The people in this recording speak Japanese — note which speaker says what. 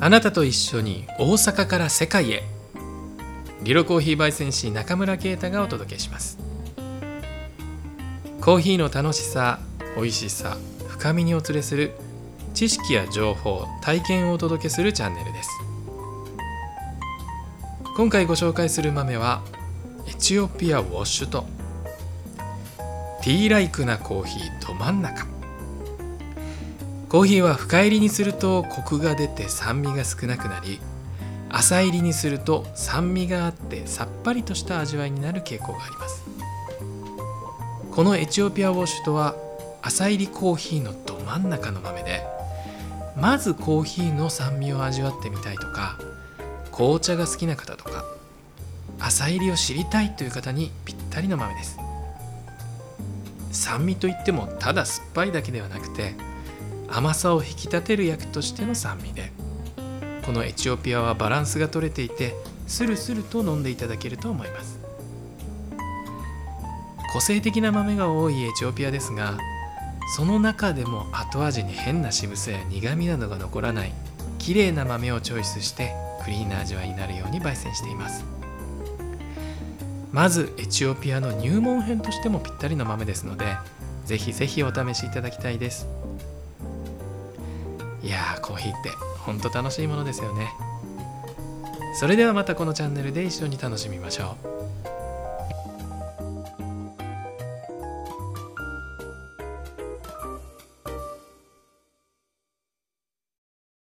Speaker 1: あなたと一緒に大阪から世界へ。リロコーヒー焙煎士中村啓太がお届けします。コーヒーの楽しさ美味しさ深みにお連れする知識や情報体験をお届けするチャンネルです。今回ご紹介する豆はエチオピアウォッシュとティーライクなコーヒーど真ん中。コーヒーは深入りにするとコクが出て酸味が少なくなり浅入りにすると酸味があってさっぱりとした味わいになる傾向があります。このエチオピアウォッシュとは浅入りコーヒーのど真ん中の豆でまずコーヒーの酸味を味わってみたいとか紅茶が好きな方とか浅入りを知りたいという方にぴったりの豆です。酸味といってもただ酸っぱいだけではなくて甘さを引き立てる役としての酸味でこのエチオピアはバランスが取れていてスルスルと飲んでいただけると思います。個性的な豆が多いエチオピアですがその中でも後味に変な渋さや苦みなどが残らない綺麗な豆をチョイスしてクリーンな味わいになるように焙煎しています。まずエチオピアの入門編としてもぴったりの豆ですのでぜひぜひお試しいただきたいです。いやーコーヒーってほんと楽しいものですよね。それではまたこのチャンネルで一緒に楽しみましょう。